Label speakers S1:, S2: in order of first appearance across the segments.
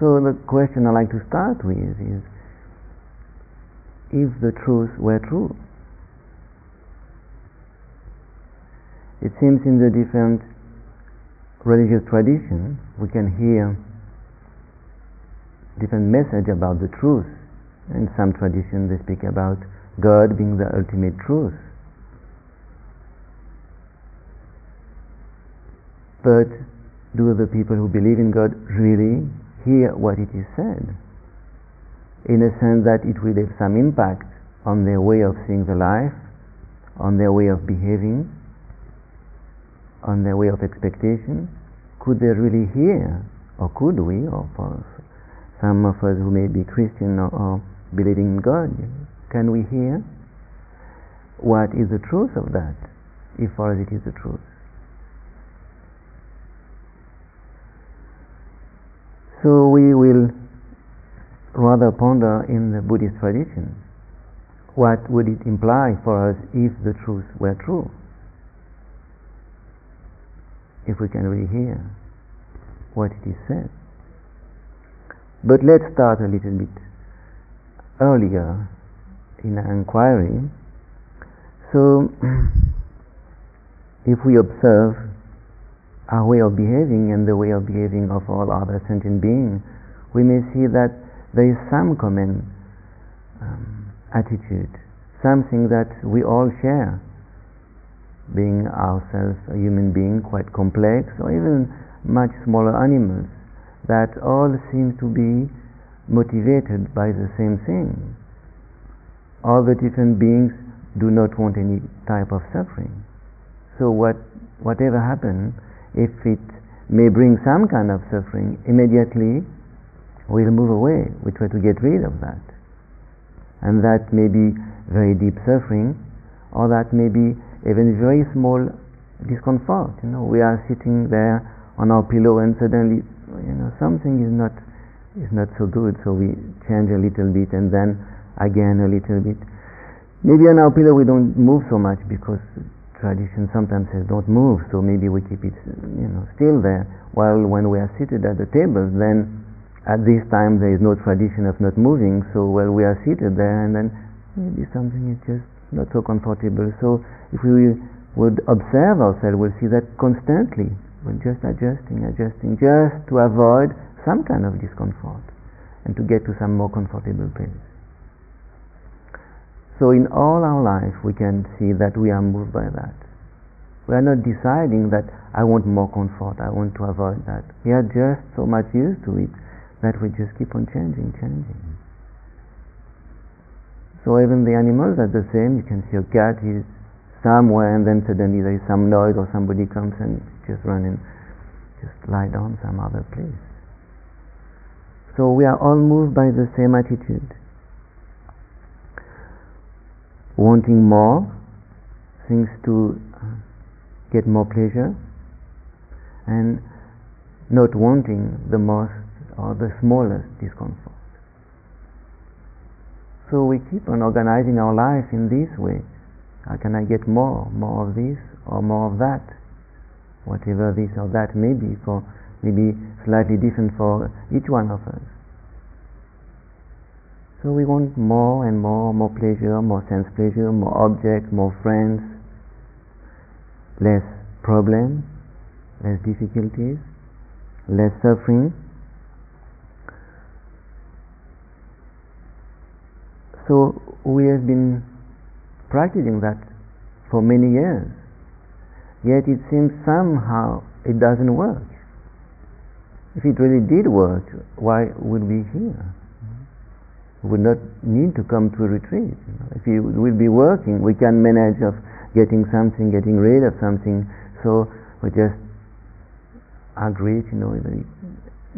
S1: So the question I like to start with is if the truth were true. It seems in the different religious traditions we can hear different message about the truth. In some traditions they speak about God being the ultimate truth. But do the people who believe in God really hear what it is said? In a sense that it will have some impact on their way of seeing the life, on their way of behaving, on their way of expectation? Could they really hear, or could we, or for some of us who may be Christian or, or believing in God, can we hear what is the truth of that, if for us it is the truth? So we will rather ponder in the Buddhist tradition what would it imply for us if the truth were true? If we can really hear what it is said. But let's start a little bit earlier in our inquiry. So, if we observe our way of behaving and the way of behaving of all other sentient beings, we may see that there is some common um, attitude, something that we all share, being ourselves a human being quite complex, or even much smaller animals, that all seem to be motivated by the same thing. All the different beings do not want any type of suffering. So what, whatever happens, if it may bring some kind of suffering, immediately we'll move away. We try to get rid of that. And that may be very deep suffering, or that may be even very small discomfort. You know, we are sitting there on our pillow and suddenly, you know, something is not is not so good, so we change a little bit and then again a little bit. Maybe on our pillow we don't move so much because tradition sometimes says don't move, so maybe we keep it you know still there. While when we are seated at the table, then at this time there is no tradition of not moving, so while we are seated there, and then maybe something is just not so comfortable. So if we would observe ourselves, we'll see that constantly we're just adjusting, adjusting, just to avoid some kind of discomfort and to get to some more comfortable place. So in all our life, we can see that we are moved by that. We are not deciding that I want more comfort, I want to avoid that. We are just so much used to it that we just keep on changing, changing. So even the animals are the same. You can see a cat is somewhere and then suddenly there is some noise or somebody comes and just run and just lie down some other place. So we are all moved by the same attitude wanting more, things to get more pleasure, and not wanting the most or the smallest discomfort. So we keep on organizing our life in this way. How can I get more, more of this or more of that? Whatever this or that may be for maybe slightly different for each one of us. So we want more and more, more pleasure, more sense pleasure, more objects, more friends, less problems, less difficulties, less suffering. So we have been practicing that for many years. Yet it seems somehow it doesn't work. If it really did work, why would we be here? Would not need to come to a retreat. You know. If we will be working, we can manage of getting something, getting rid of something. So we just agree, you know,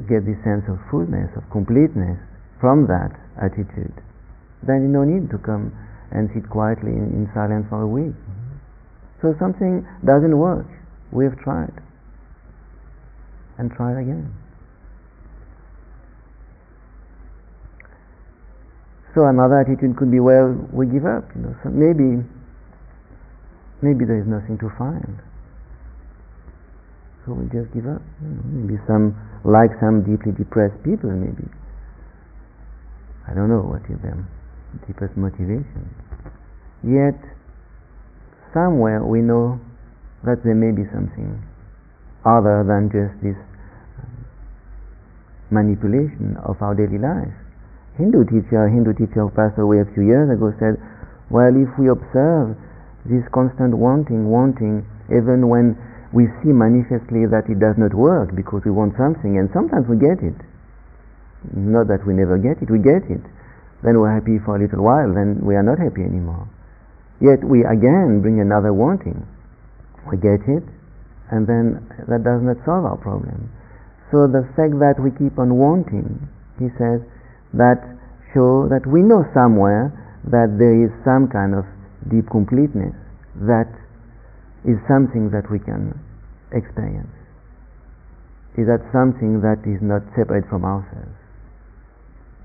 S1: get this sense of fullness, of completeness from that attitude. Then you no need to come and sit quietly in, in silence for a week. Mm-hmm. So something doesn't work. We have tried and tried again. So another attitude could be, well, we give up. You know, so maybe, maybe there is nothing to find. So we just give up. You know, maybe some, like some deeply depressed people, maybe. I don't know what is their deepest motivation. Yet, somewhere we know that there may be something other than just this um, manipulation of our daily life. Hindu teacher, Hindu teacher who passed away a few years ago said, well, if we observe this constant wanting, wanting, even when we see manifestly that it does not work because we want something and sometimes we get it. Not that we never get it, we get it. Then we're happy for a little while, then we are not happy anymore. Yet we again bring another wanting. We get it, and then that does not solve our problem. So the fact that we keep on wanting, he says, that show that we know somewhere that there is some kind of deep completeness that is something that we can experience. Is that something that is not separate from ourselves?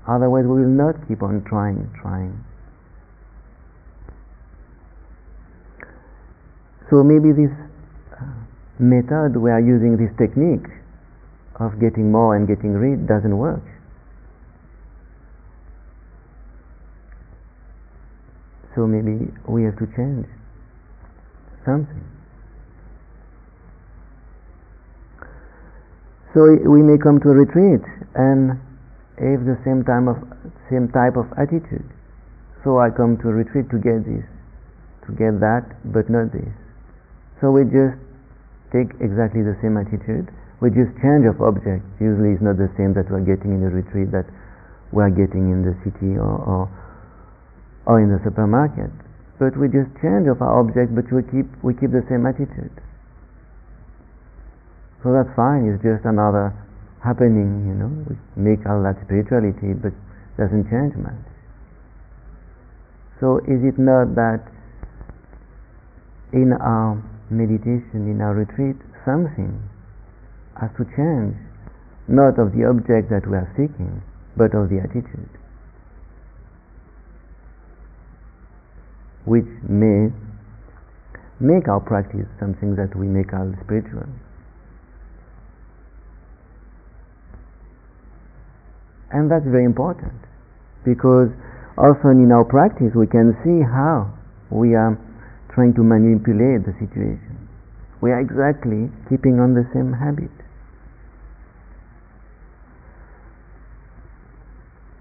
S1: Otherwise, we will not keep on trying, trying. So maybe this method we are using, this technique of getting more and getting rid, doesn't work. So maybe we have to change something. So we may come to a retreat and have the same time of same type of attitude. So I come to a retreat to get this, to get that, but not this. So we just take exactly the same attitude. We just change of object. Usually it's not the same that we're getting in the retreat that we're getting in the city or, or, or in the supermarket but we just change of our object, but we keep we keep the same attitude. So that's fine. It's just another happening, you know. We make all that spirituality, but doesn't change much. So is it not that in our meditation, in our retreat, something has to change, not of the object that we are seeking, but of the attitude? Which may make our practice something that we may call spiritual. And that's very important because often in our practice we can see how we are trying to manipulate the situation. We are exactly keeping on the same habit.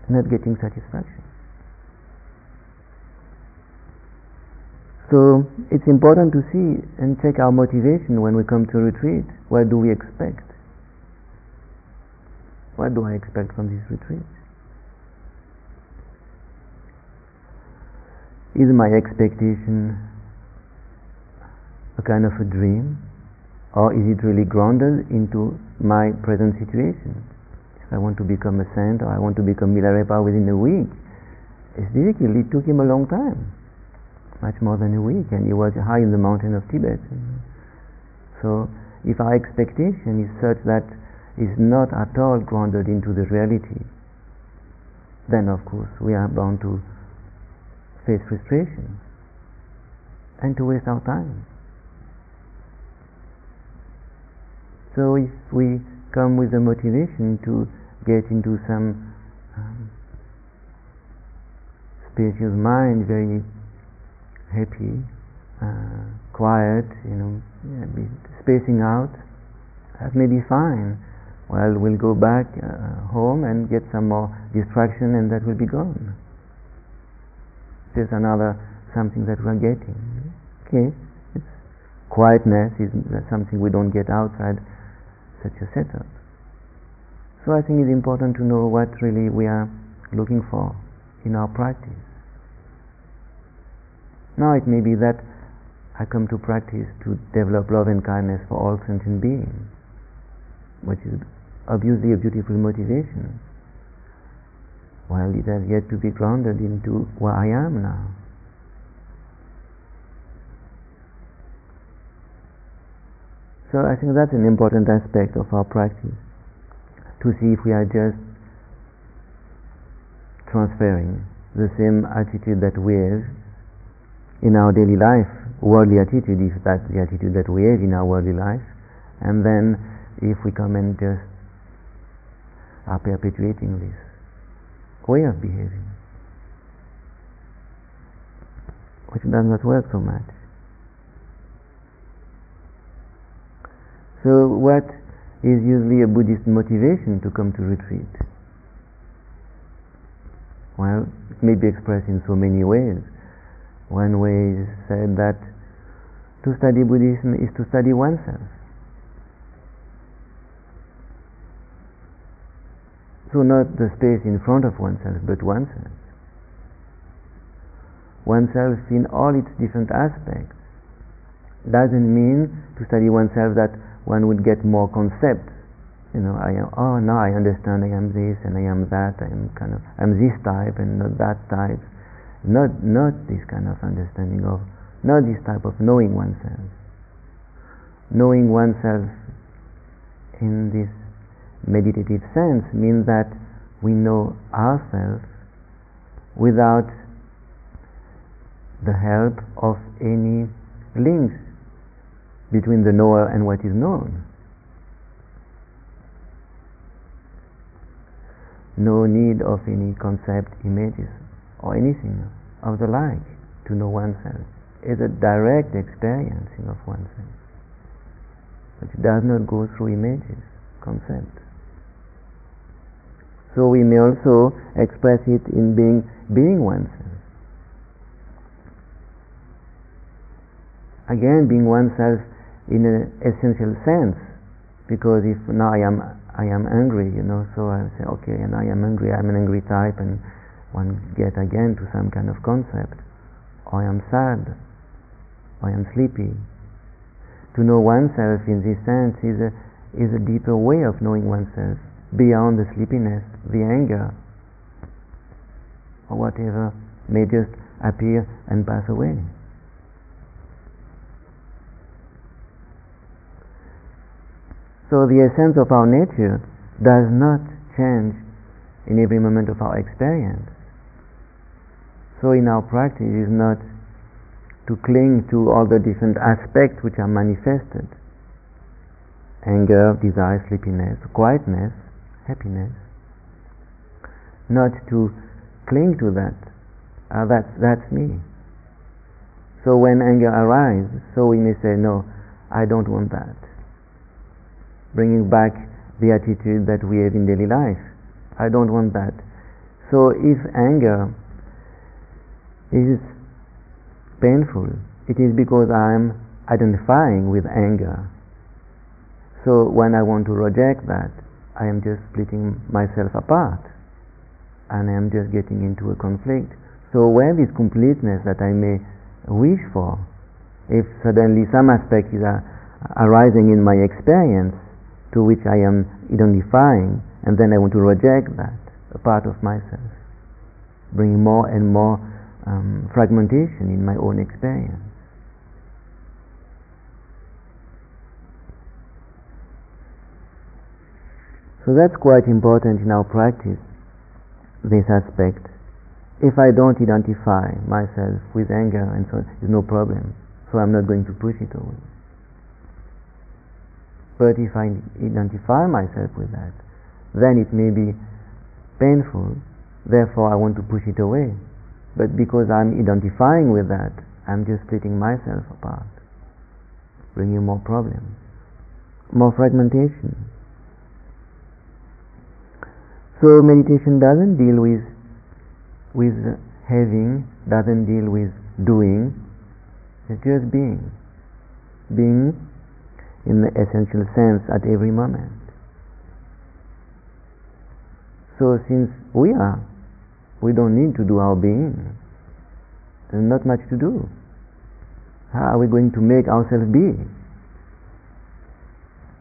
S1: Not getting satisfaction. So it's important to see and check our motivation when we come to retreat. What do we expect? What do I expect from this retreat? Is my expectation a kind of a dream? Or is it really grounded into my present situation? If I want to become a saint or I want to become Milarepa within a week, it's difficult. It took him a long time much more than a week, and he was high in the mountain of Tibet. So, if our expectation is such that is not at all grounded into the reality, then of course we are bound to face frustration and to waste our time. So if we come with the motivation to get into some um, spacious mind, very happy, uh, quiet, you know, spacing out, that may be fine. Well, we'll go back uh, home and get some more distraction, and that will be gone. There's another something that we're getting. Okay, it's quietness is something we don't get outside such a setup. So I think it's important to know what really we are looking for in our practice. Now it may be that I come to practice to develop love and kindness for all sentient beings, which is obviously a beautiful motivation, while it has yet to be grounded into where I am now. So I think that's an important aspect of our practice, to see if we are just transferring the same attitude that we have in our daily life, worldly attitude, if that's the attitude that we have in our worldly life, And then if we come and just are perpetuating this way of behaving, which does not work so much. So what is usually a Buddhist motivation to come to retreat? Well, it may be expressed in so many ways. One way said that to study Buddhism is to study oneself. So not the space in front of oneself, but oneself. Oneself in all its different aspects. Doesn't mean to study oneself that one would get more concepts. You know, I am, oh, now I understand I am this and I am that, I am kind of, I'm this type and not that type. Not, not this kind of understanding of, not this type of knowing oneself. Knowing oneself in this meditative sense means that we know ourselves without the help of any links between the knower and what is known. No need of any concept, images, or anything of the like to know oneself. It's a direct experiencing of oneself, which does not go through images, concepts. So we may also express it in being being oneself. Again, being oneself in an essential sense, because if now I am I am angry, you know, so I say okay, and I am angry, I'm an angry type, and one get again to some kind of concept. I am sad, I am sleepy. To know oneself in this sense is a is a deeper way of knowing oneself beyond the sleepiness, the anger, or whatever may just appear and pass away. So the essence of our nature does not change in every moment of our experience. So in our practice is not to cling to all the different aspects which are manifested anger, desire, sleepiness, quietness, happiness. Not to cling to that. Uh, that's, that's me. So when anger arises, so we may say, no, I don't want that. Bringing back the attitude that we have in daily life. I don't want that. So if anger is painful, it is because I am identifying with anger. So when I want to reject that, I am just splitting myself apart and I am just getting into a conflict. So where this completeness that I may wish for, if suddenly some aspect is uh, arising in my experience to which I am identifying, and then I want to reject that, a part of myself, bring more and more um, fragmentation in my own experience. So that's quite important in our practice, this aspect. If I don't identify myself with anger and so on, there's no problem. So I'm not going to push it away. But if I identify myself with that, then it may be painful, therefore I want to push it away. But because I'm identifying with that, I'm just splitting myself apart, bringing more problems, more fragmentation. So meditation doesn't deal with with having, doesn't deal with doing, it's just being. Being in the essential sense at every moment. So since we are, we don't need to do our being. There's not much to do. How are we going to make ourselves be?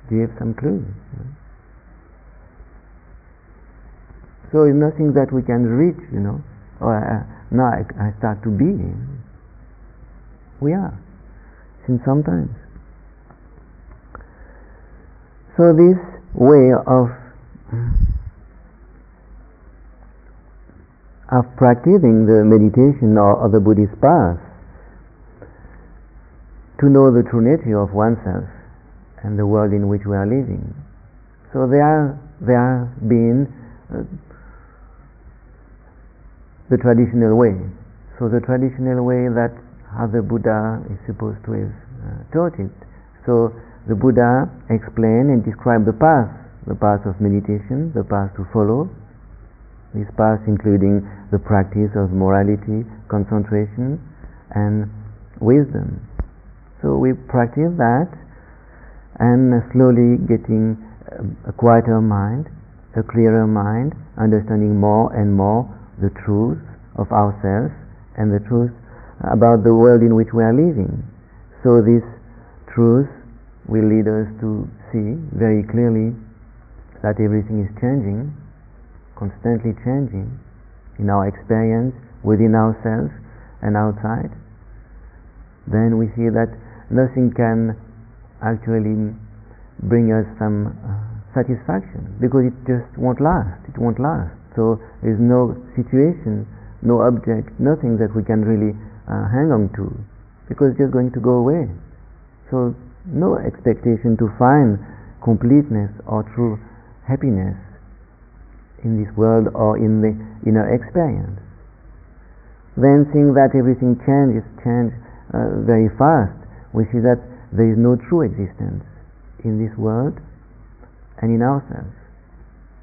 S1: Do you have some clue? So it's nothing that we can reach, you know. Or uh, now I, I start to be. We are. Since sometimes. So this way of of practicing the meditation or, the Buddhist path to know the true nature of oneself and the world in which we are living. So there are, there have been uh, the traditional way. So the traditional way that how the Buddha is supposed to have uh, taught it. So the Buddha explained and described the path, the path of meditation, the path to follow, this path including the practice of morality, concentration, and wisdom. So we practice that and slowly getting a quieter mind, a clearer mind, understanding more and more the truth of ourselves and the truth about the world in which we are living. So this truth will lead us to see very clearly that everything is changing, constantly changing in our experience, within ourselves and outside. Then we see that nothing can actually bring us some uh, satisfaction because it just won't last. It won't last. So there's no situation, no object, nothing that we can really uh, hang on to because it's just going to go away. So no expectation to find completeness or true happiness in this world or in the inner experience. Then seeing that everything changes, change uh, very fast, we see that there is no true existence in this world and in ourselves.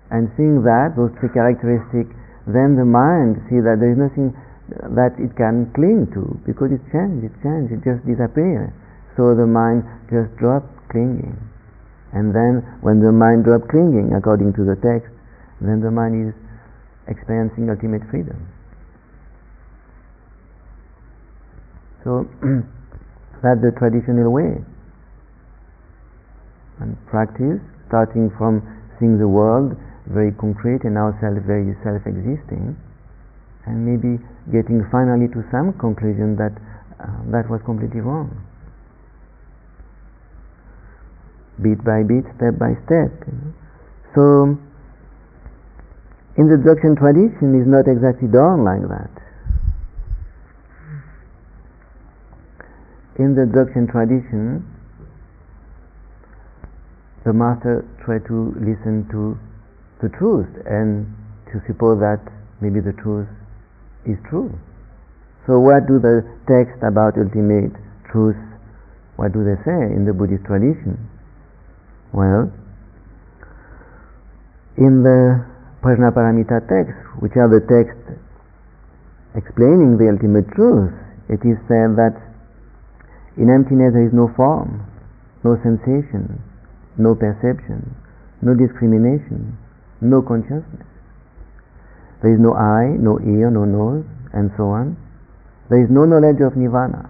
S1: And seeing that, those three characteristics, then the mind see that there is nothing that it can cling to because it changes, it changes, it just disappears. So the mind just drops clinging. And then when the mind drops clinging, according to the text, then the mind is experiencing ultimate freedom. So that's the traditional way and practice, starting from seeing the world very concrete and ourselves very self-existing, and maybe getting finally to some conclusion that uh, that was completely wrong. Bit by bit, step by step. You know? So, in the Dzogchen tradition, is not exactly done like that. In the Dzogchen tradition, the master tried to listen to the truth and to suppose that maybe the truth is true. So what do the texts about ultimate truth, what do they say in the Buddhist tradition? Well, in the Prajnaparamita texts, which are the texts explaining the ultimate truth, it is said that in emptiness there is no form, no sensation, no perception, no discrimination, no consciousness. There is no eye, no ear, no nose, and so on. There is no knowledge of nirvana.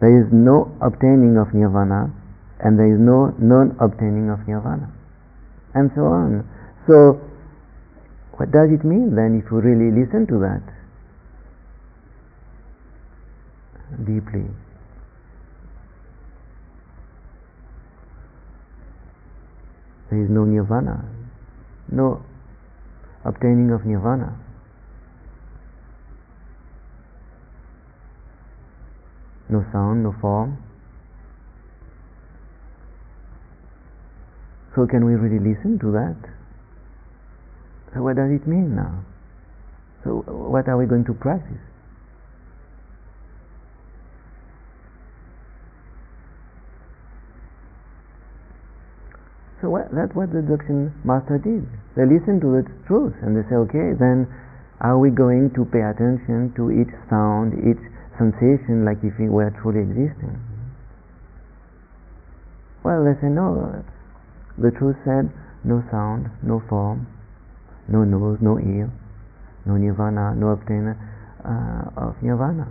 S1: There is no obtaining of nirvana, and there is no non-obtaining of nirvana, and so on. So, what does it mean then if you really listen to that deeply? There is no nirvana, no obtaining of nirvana. No sound, no form. So can we really listen to that? So what does it mean now? So what are we going to practice? So what, that's what the Dzogchen master did. They listened to the truth and they say, okay, then are we going to pay attention to each sound, each sensation like if it were truly existing? Well, they say, no. The truth said, no sound, no form, no nose, no ear, no nirvana, no obtainer uh, of nirvana.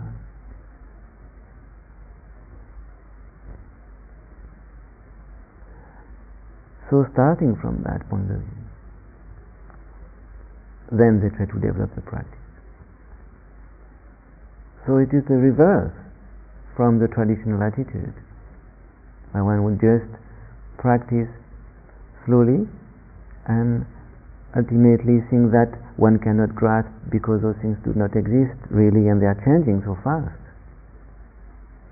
S1: So starting from that point of view, then they try to develop the practice. So it is the reverse from the traditional attitude. Where one would just practice slowly and ultimately think that one cannot grasp because those things do not exist really and they are changing so fast.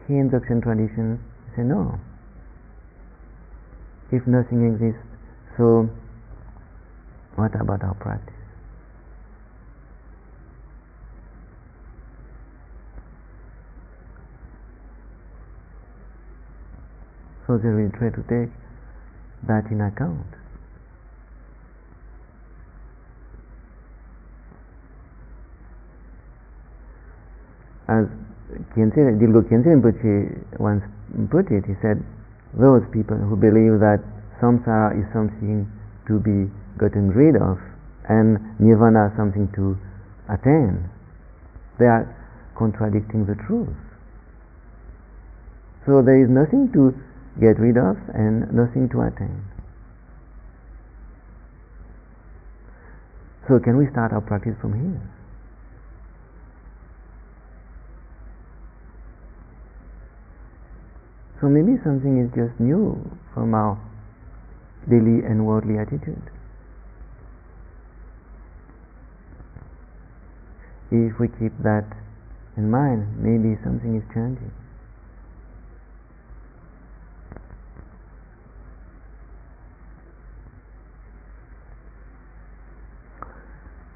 S1: Here in Dzogchen tradition, say no. if nothing exists, so what about our practice? So they will try to take that in account. As Khyentse, Dilgo Khyentse Rinpoche once put it, he said, those people who believe that samsara is something to be gotten rid of and nirvana something to attain, they are contradicting the truth. So there is nothing to get rid of and nothing to attain. So can we start our practice from here? So maybe something is just new from our daily and worldly attitude. If we keep that in mind, maybe something is changing.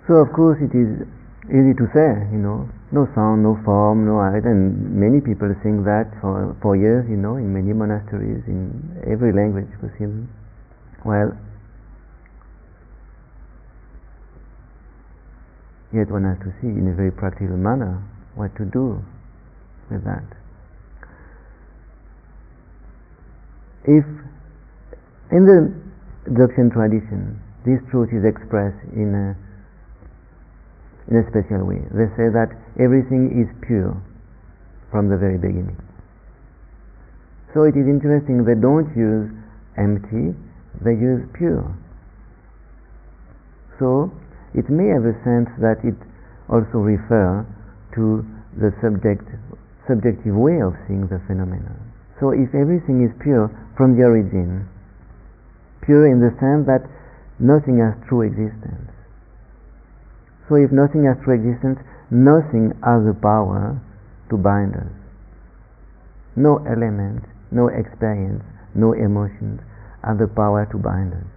S1: So of course it is easy to say, you know, no sound, no form, no art, and many people sing that for, for years, you know, in many monasteries, in every language possible. Well, yet one has to see in a very practical manner what to do with that. If in the Dzogchen tradition this truth is expressed in a in a special way. They say that everything is pure from the very beginning. So it is interesting, they don't use empty, they use pure. So it may have a sense that it also refers to the subject, subjective way of seeing the phenomenon. So if everything is pure from the origin, pure in the sense that nothing has true existence, so if nothing has true existence, nothing has the power to bind us. No element, no experience, no emotions have the power to bind us.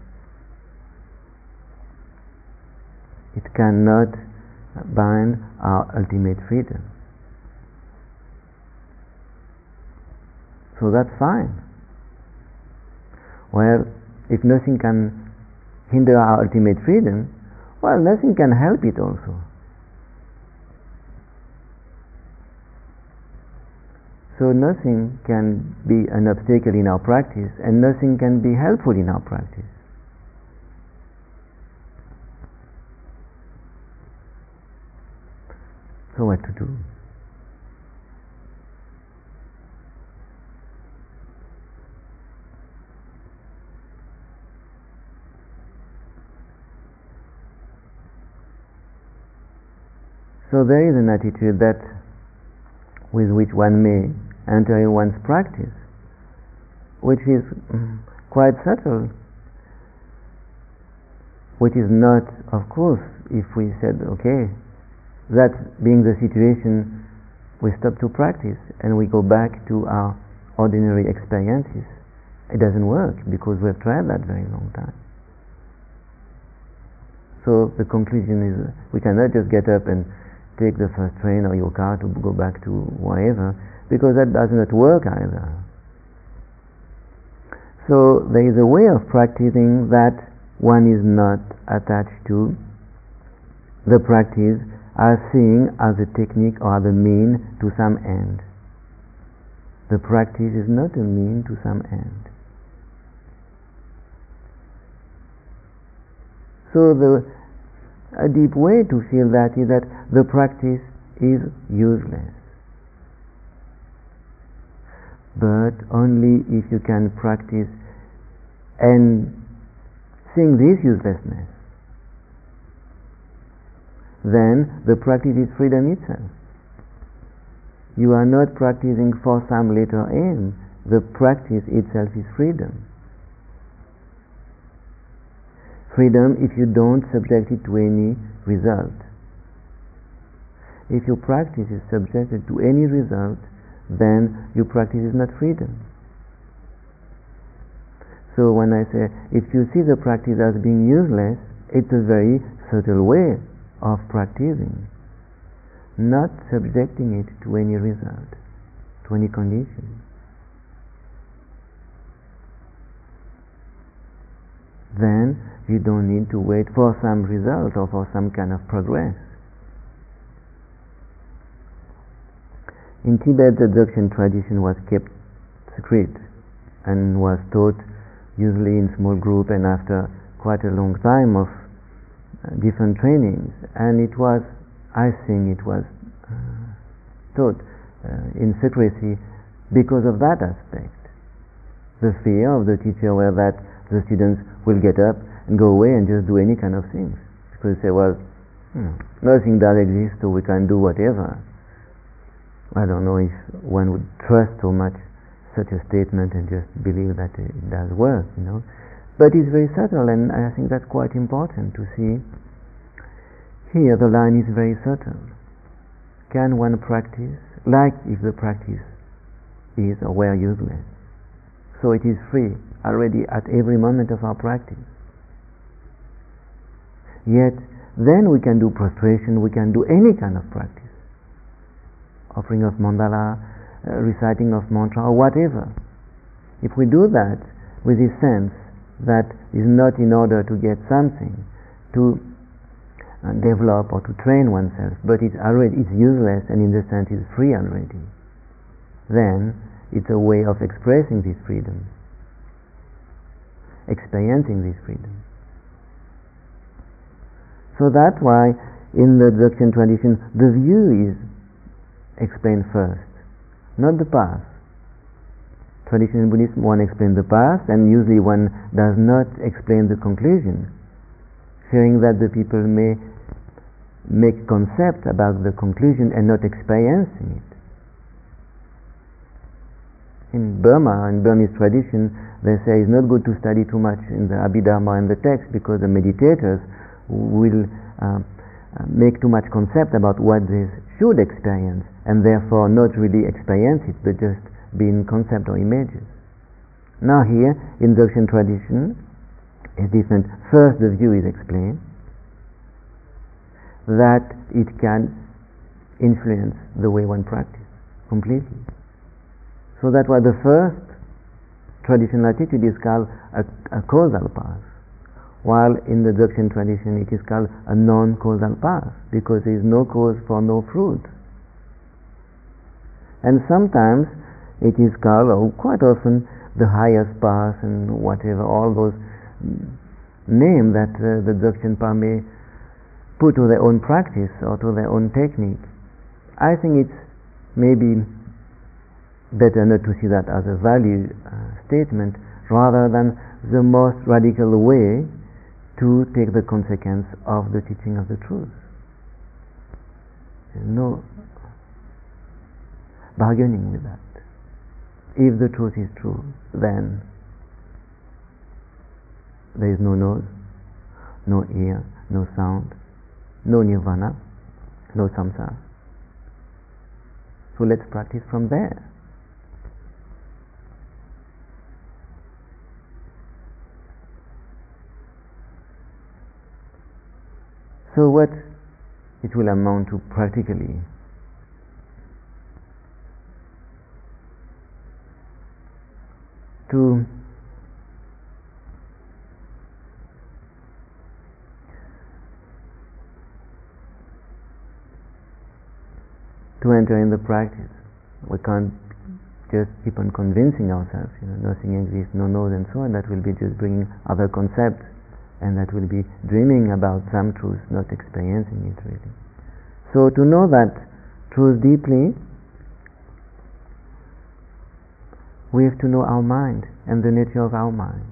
S1: It cannot bind our ultimate freedom. So that's fine. Well, if nothing can hinder our ultimate freedom, well, nothing can help it also. So nothing can be an obstacle in our practice and nothing can be helpful in our practice. So what to do? So there is an attitude that with which one may enter in one's practice, which is quite subtle, which is not, of course, if we said, okay, that being the situation, we stop to practice and we go back to our ordinary experiences. It doesn't work because we've tried that very long time. So the conclusion is we cannot just get up and take the first train or your car to go back to wherever, because that does not work either. So there is a way of practicing that one is not attached to the practice as seeing as a technique or the mean to some end. The practice is not a mean to some end. So the a deep way to feel that is that the practice is useless. But only if you can practice and seeing this uselessness, then the practice is freedom itself. You are not practicing for some later aim, the practice itself is freedom freedom if you don't subject it to any result. If your practice is subjected to any result, then your practice is not freedom. So when I say, if you see the practice as being useless, it's a very subtle way of practicing, not subjecting it to any result, to any condition. Then you don't need to wait for some result or for some kind of progress. In Tibet, the Dzogchen tradition was kept secret and was taught usually in small group and after quite a long time of uh, different trainings. And it was, I think, it was uh, taught uh, in secrecy because of that aspect. The fear of the teacher were that the students will get up and go away and just do any kind of things because they say, well, hmm, nothing does exist, so we can do whatever. I don't know if one would trust so much such a statement and just believe that it does work, you know. But it's very subtle, and I think that's quite important to see. Here, the line is very subtle. Can one practice like if the practice is or were useless? So it is free already at every moment of our practice. Yet, then we can do prostration, we can do any kind of practice offering of mandala, uh, reciting of mantra, or whatever. If we do that with this sense that is not in order to get something, to uh, develop or to train oneself, but it's already it's useless and in the sense is free already, then it's a way of expressing this freedom, experiencing this freedom. So that's why in the Dzogchen tradition the view is explained first, not the past. Traditional Buddhism, one explains the past, and usually one does not explain the conclusion, fearing that the people may make concept about the conclusion and not experiencing it. In Burma, in Burmese tradition, they say it's not good to study too much in the Abhidharma and the text because the meditators will uh, make too much concept about what they should experience and therefore not really experience it but just be in concept or images. Now here in Dzogchen tradition is different. First the view is explained that it can influence the way one practices completely. So that was the first traditional attitude is called a, a causal path while in the Dzogchen tradition it is called a non-causal path because there is no cause for no fruit. And sometimes it is called, or quite often, the highest path and whatever, all those names that uh, the Dzogchen may put to their own practice or to their own technique. I think it's maybe better not to see that as a value uh, statement rather than the most radical way to take the consequence of the teaching of the truth. No bargaining with that. If the truth is true, then there is no nose, no ear, no sound, no nirvana, no samsara. So let's practice from there. So what it will amount to practically to to enter in the practice. We can't just keep on convincing ourselves, you know, nothing exists, no nose and so on. That will be just bringing other concepts, and that will be dreaming about some truth, not experiencing it really. So to know that truth deeply we have to know our mind and the nature of our mind.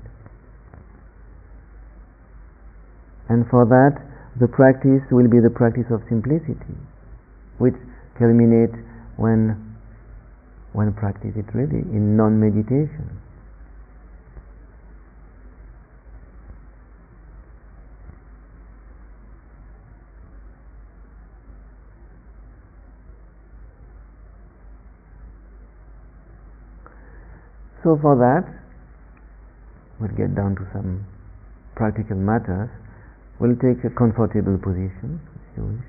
S1: And for that, the practice will be the practice of simplicity, which culminates when one practices it really in non-meditation. So for that, we'll get down to some practical matters. We'll take a comfortable position, if you wish.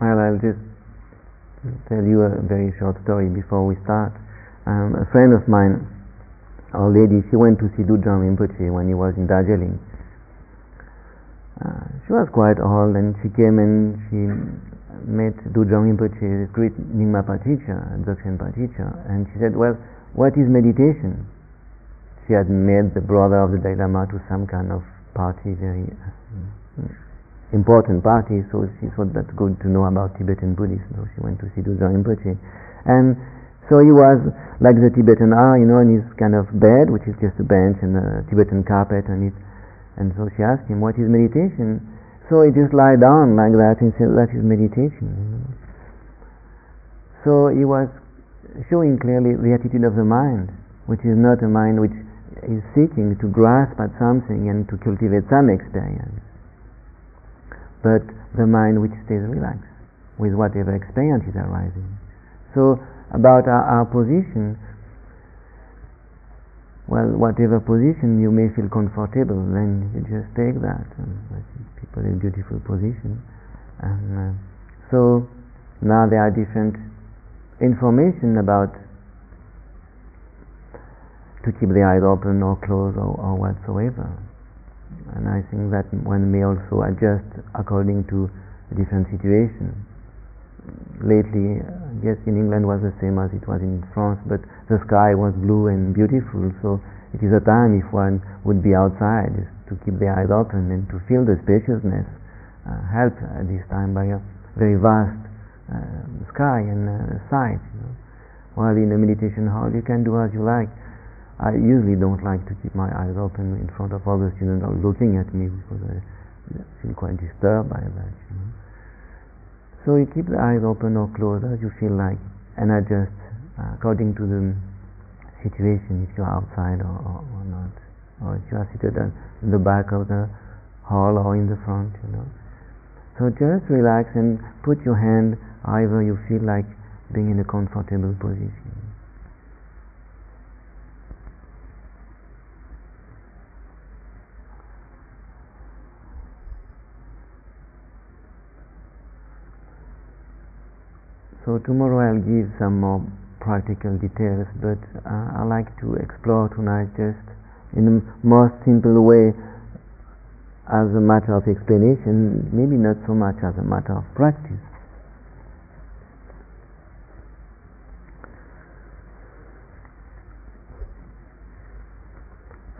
S1: Well, I'll just tell you a very short story before we start. Um, a friend of mine, a lady, she went to see Dudjom Rinpoche when he was in Darjeeling. Uh, she was quite old and she came and she met Dudjom Rinpoche, great Nyingma teacher, Dzogchen teacher, and she said, well, what is meditation? She had met the brother of the Dalai Lama to some kind of party, very uh, important party, so she thought that's good to know about Tibetan Buddhism. So she went to see Dudjom Rinpoche. And so he was like the Tibetan are, you know, in his kind of bed, which is just a bench and a Tibetan carpet on it. And so she asked him, what is meditation? So he just lie down like that and said, that is meditation. You know? So he was showing clearly the attitude of the mind, which is not a mind which is seeking to grasp at something and to cultivate some experience but the mind which stays relaxed with whatever experience is arising. So, about our, our position, well, whatever position you may feel comfortable, then you just take that. And people in beautiful position. And uh, so now there are different information about to keep the eyes open or closed or, or whatsoever and I think that one may also adjust according to different situation. Lately, yes, in England was the same as it was in France, but the sky was blue and beautiful, so it is a time if one would be outside to keep the eyes open and to feel the spaciousness uh, helped at this time by a very vast uh, sky and uh, sight. You know. While in a meditation hall, you can do as you like I usually don't like to keep my eyes open in front of other students looking at me because I feel quite disturbed by that. You know? So you keep the eyes open or closed as you feel like, and adjust uh, according to the situation, if you're outside or, or, or, not, or if you are seated in the back of the hall or in the front. You know. So just relax and put your hand either you feel like being in a comfortable position. So tomorrow I'll give some more practical details, but uh, I like to explore tonight just in the most simple way as a matter of explanation, maybe not so much as a matter of practice.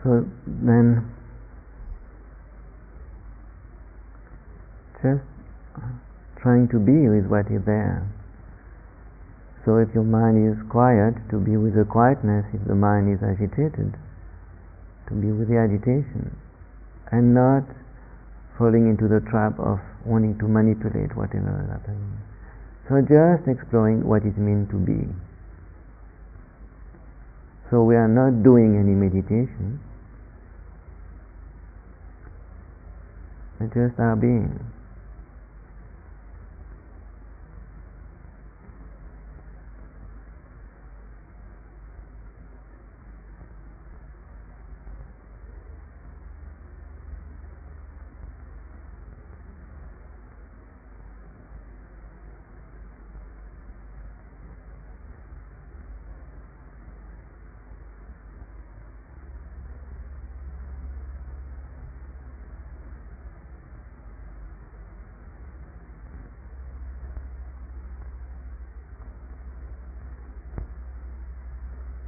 S1: So then, just trying to be with what is there. So if your mind is quiet, to be with the quietness, if the mind is agitated, to be with the agitation, and not falling into the trap of wanting to manipulate whatever is happening. So just exploring what it means to be. So we are not doing any meditation, we just are being.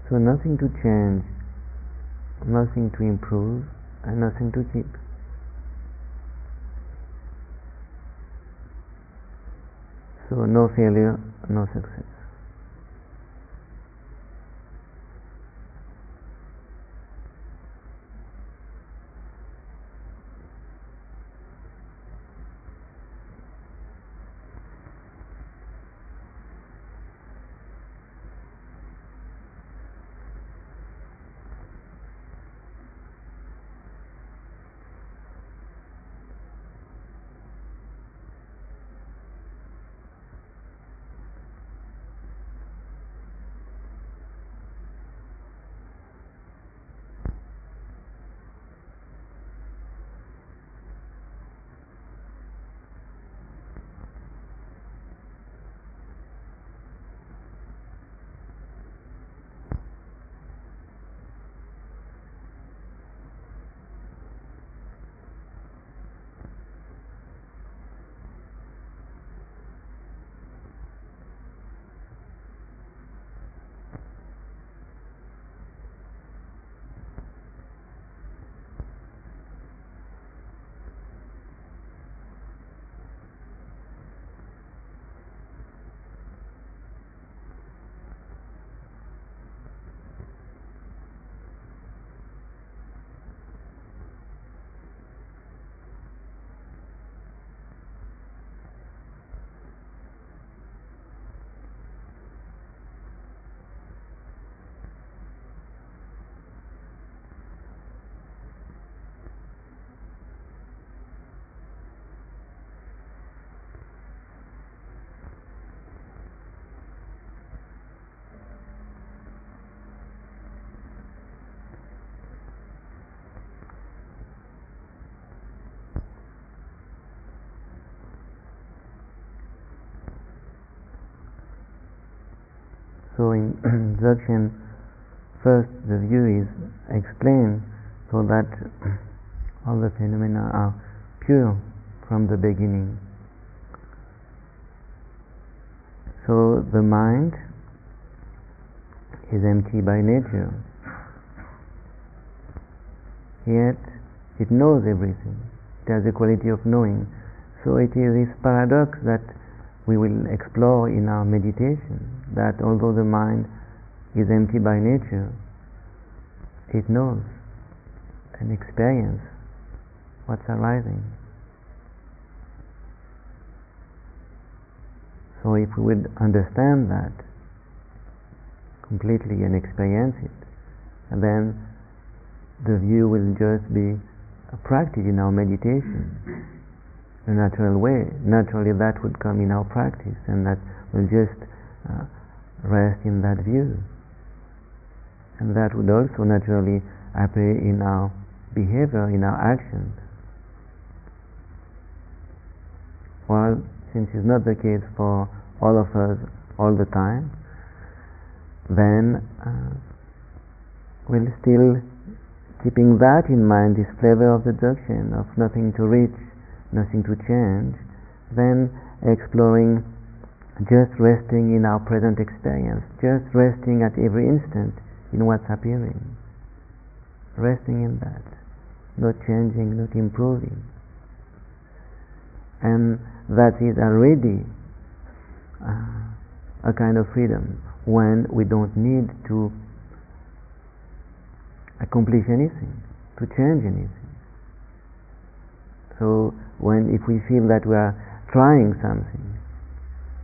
S1: So nothing to change, nothing to improve, and nothing to keep. So no failure, no success. So in Dzogchen, first the view is explained so that all the phenomena are pure from the beginning. So the mind is empty by nature. Yet it knows everything. It has the quality of knowing. So it is this paradox that we will explore in our meditation that although the mind is empty by nature, it knows and experiences what's arising. So if we would understand that completely and experience it, and then the view will just be a practice in our meditation, a natural way. Naturally, that would come in our practice, and that will just uh, rest in that view. And that would also naturally appear in our behavior, in our actions. While since it's not the case for all of us all the time, then uh, we'll still keeping that in mind, this flavor of the Dzogchen, of nothing to reach, nothing to change, then exploring just resting in our present experience, just resting at every instant in what's appearing, resting in that, not changing, not improving. And that is already uh, a kind of freedom when we don't need to accomplish anything, to change anything. So when if we feel that we are trying something,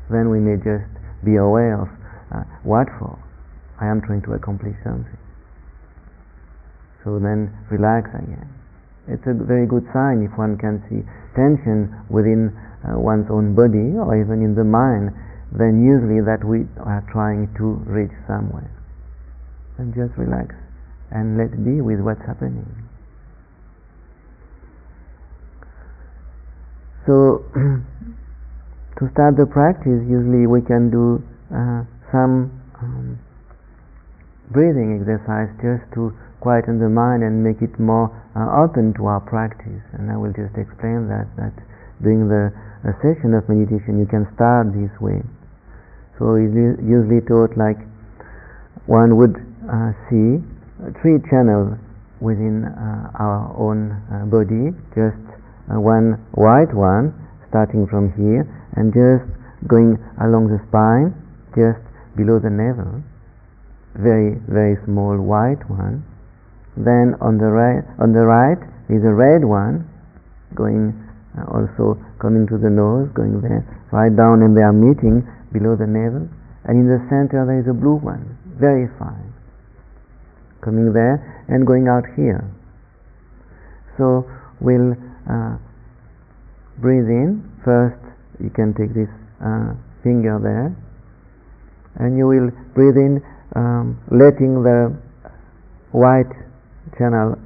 S1: then we may just be aware of uh, what for. I am trying to accomplish something. So then relax again. It's a very good sign if one can see tension within uh, one's own body or even in the mind, then usually that we are trying to reach somewhere. And just relax and let be with what's happening. So, to start the practice, usually we can do uh, some um, breathing exercise just to quieten the mind and make it more uh, open to our practice. And I will just explain that, that during the session of meditation you can start this way. So it's usually taught like one would uh, see three channels within uh, our own uh, body, just uh, one white one starting from here and just going along the spine, just below the navel, very very small white one. Then on the right, on the right is a red one, going uh, also coming to the nose, going there, right down, and they are meeting below the navel. And in the center there is a blue one, very fine coming there and going out here. So we'll uh, breathe in. First, you can take this uh, finger there, and you will breathe in, um, letting the white channel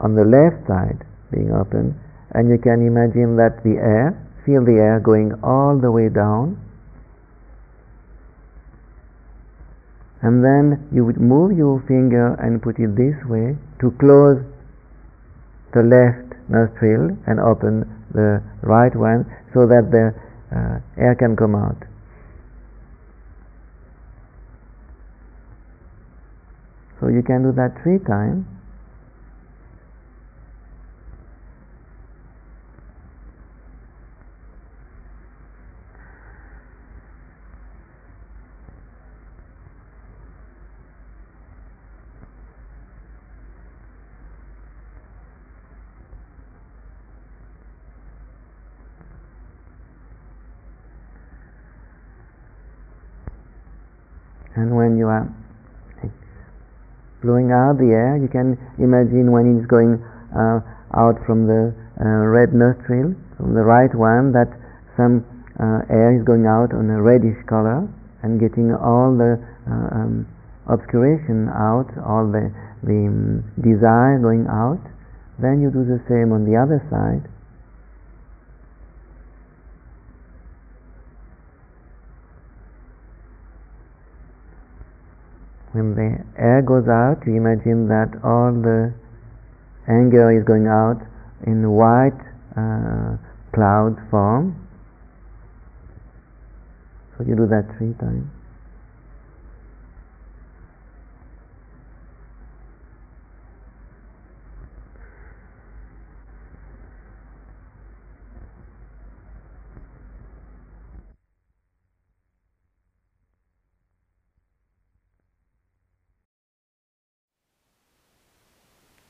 S1: on the left side being open, and you can imagine that the air, feel the air going all the way down. And then you would move your finger and put it this way to close the left nostril and open the right one so that the uh, air can come out. So you can do that three times And when you are blowing out the air, you can imagine when it's going uh, out from the uh, red nostril, from the right one, that some uh, air is going out on a reddish color and getting all the uh, um, obscuration out, all the, the um, desire going out. Then you do the same on the other side When the air goes out, you imagine that all the anger is going out in white uh, cloud form. So you do that three times.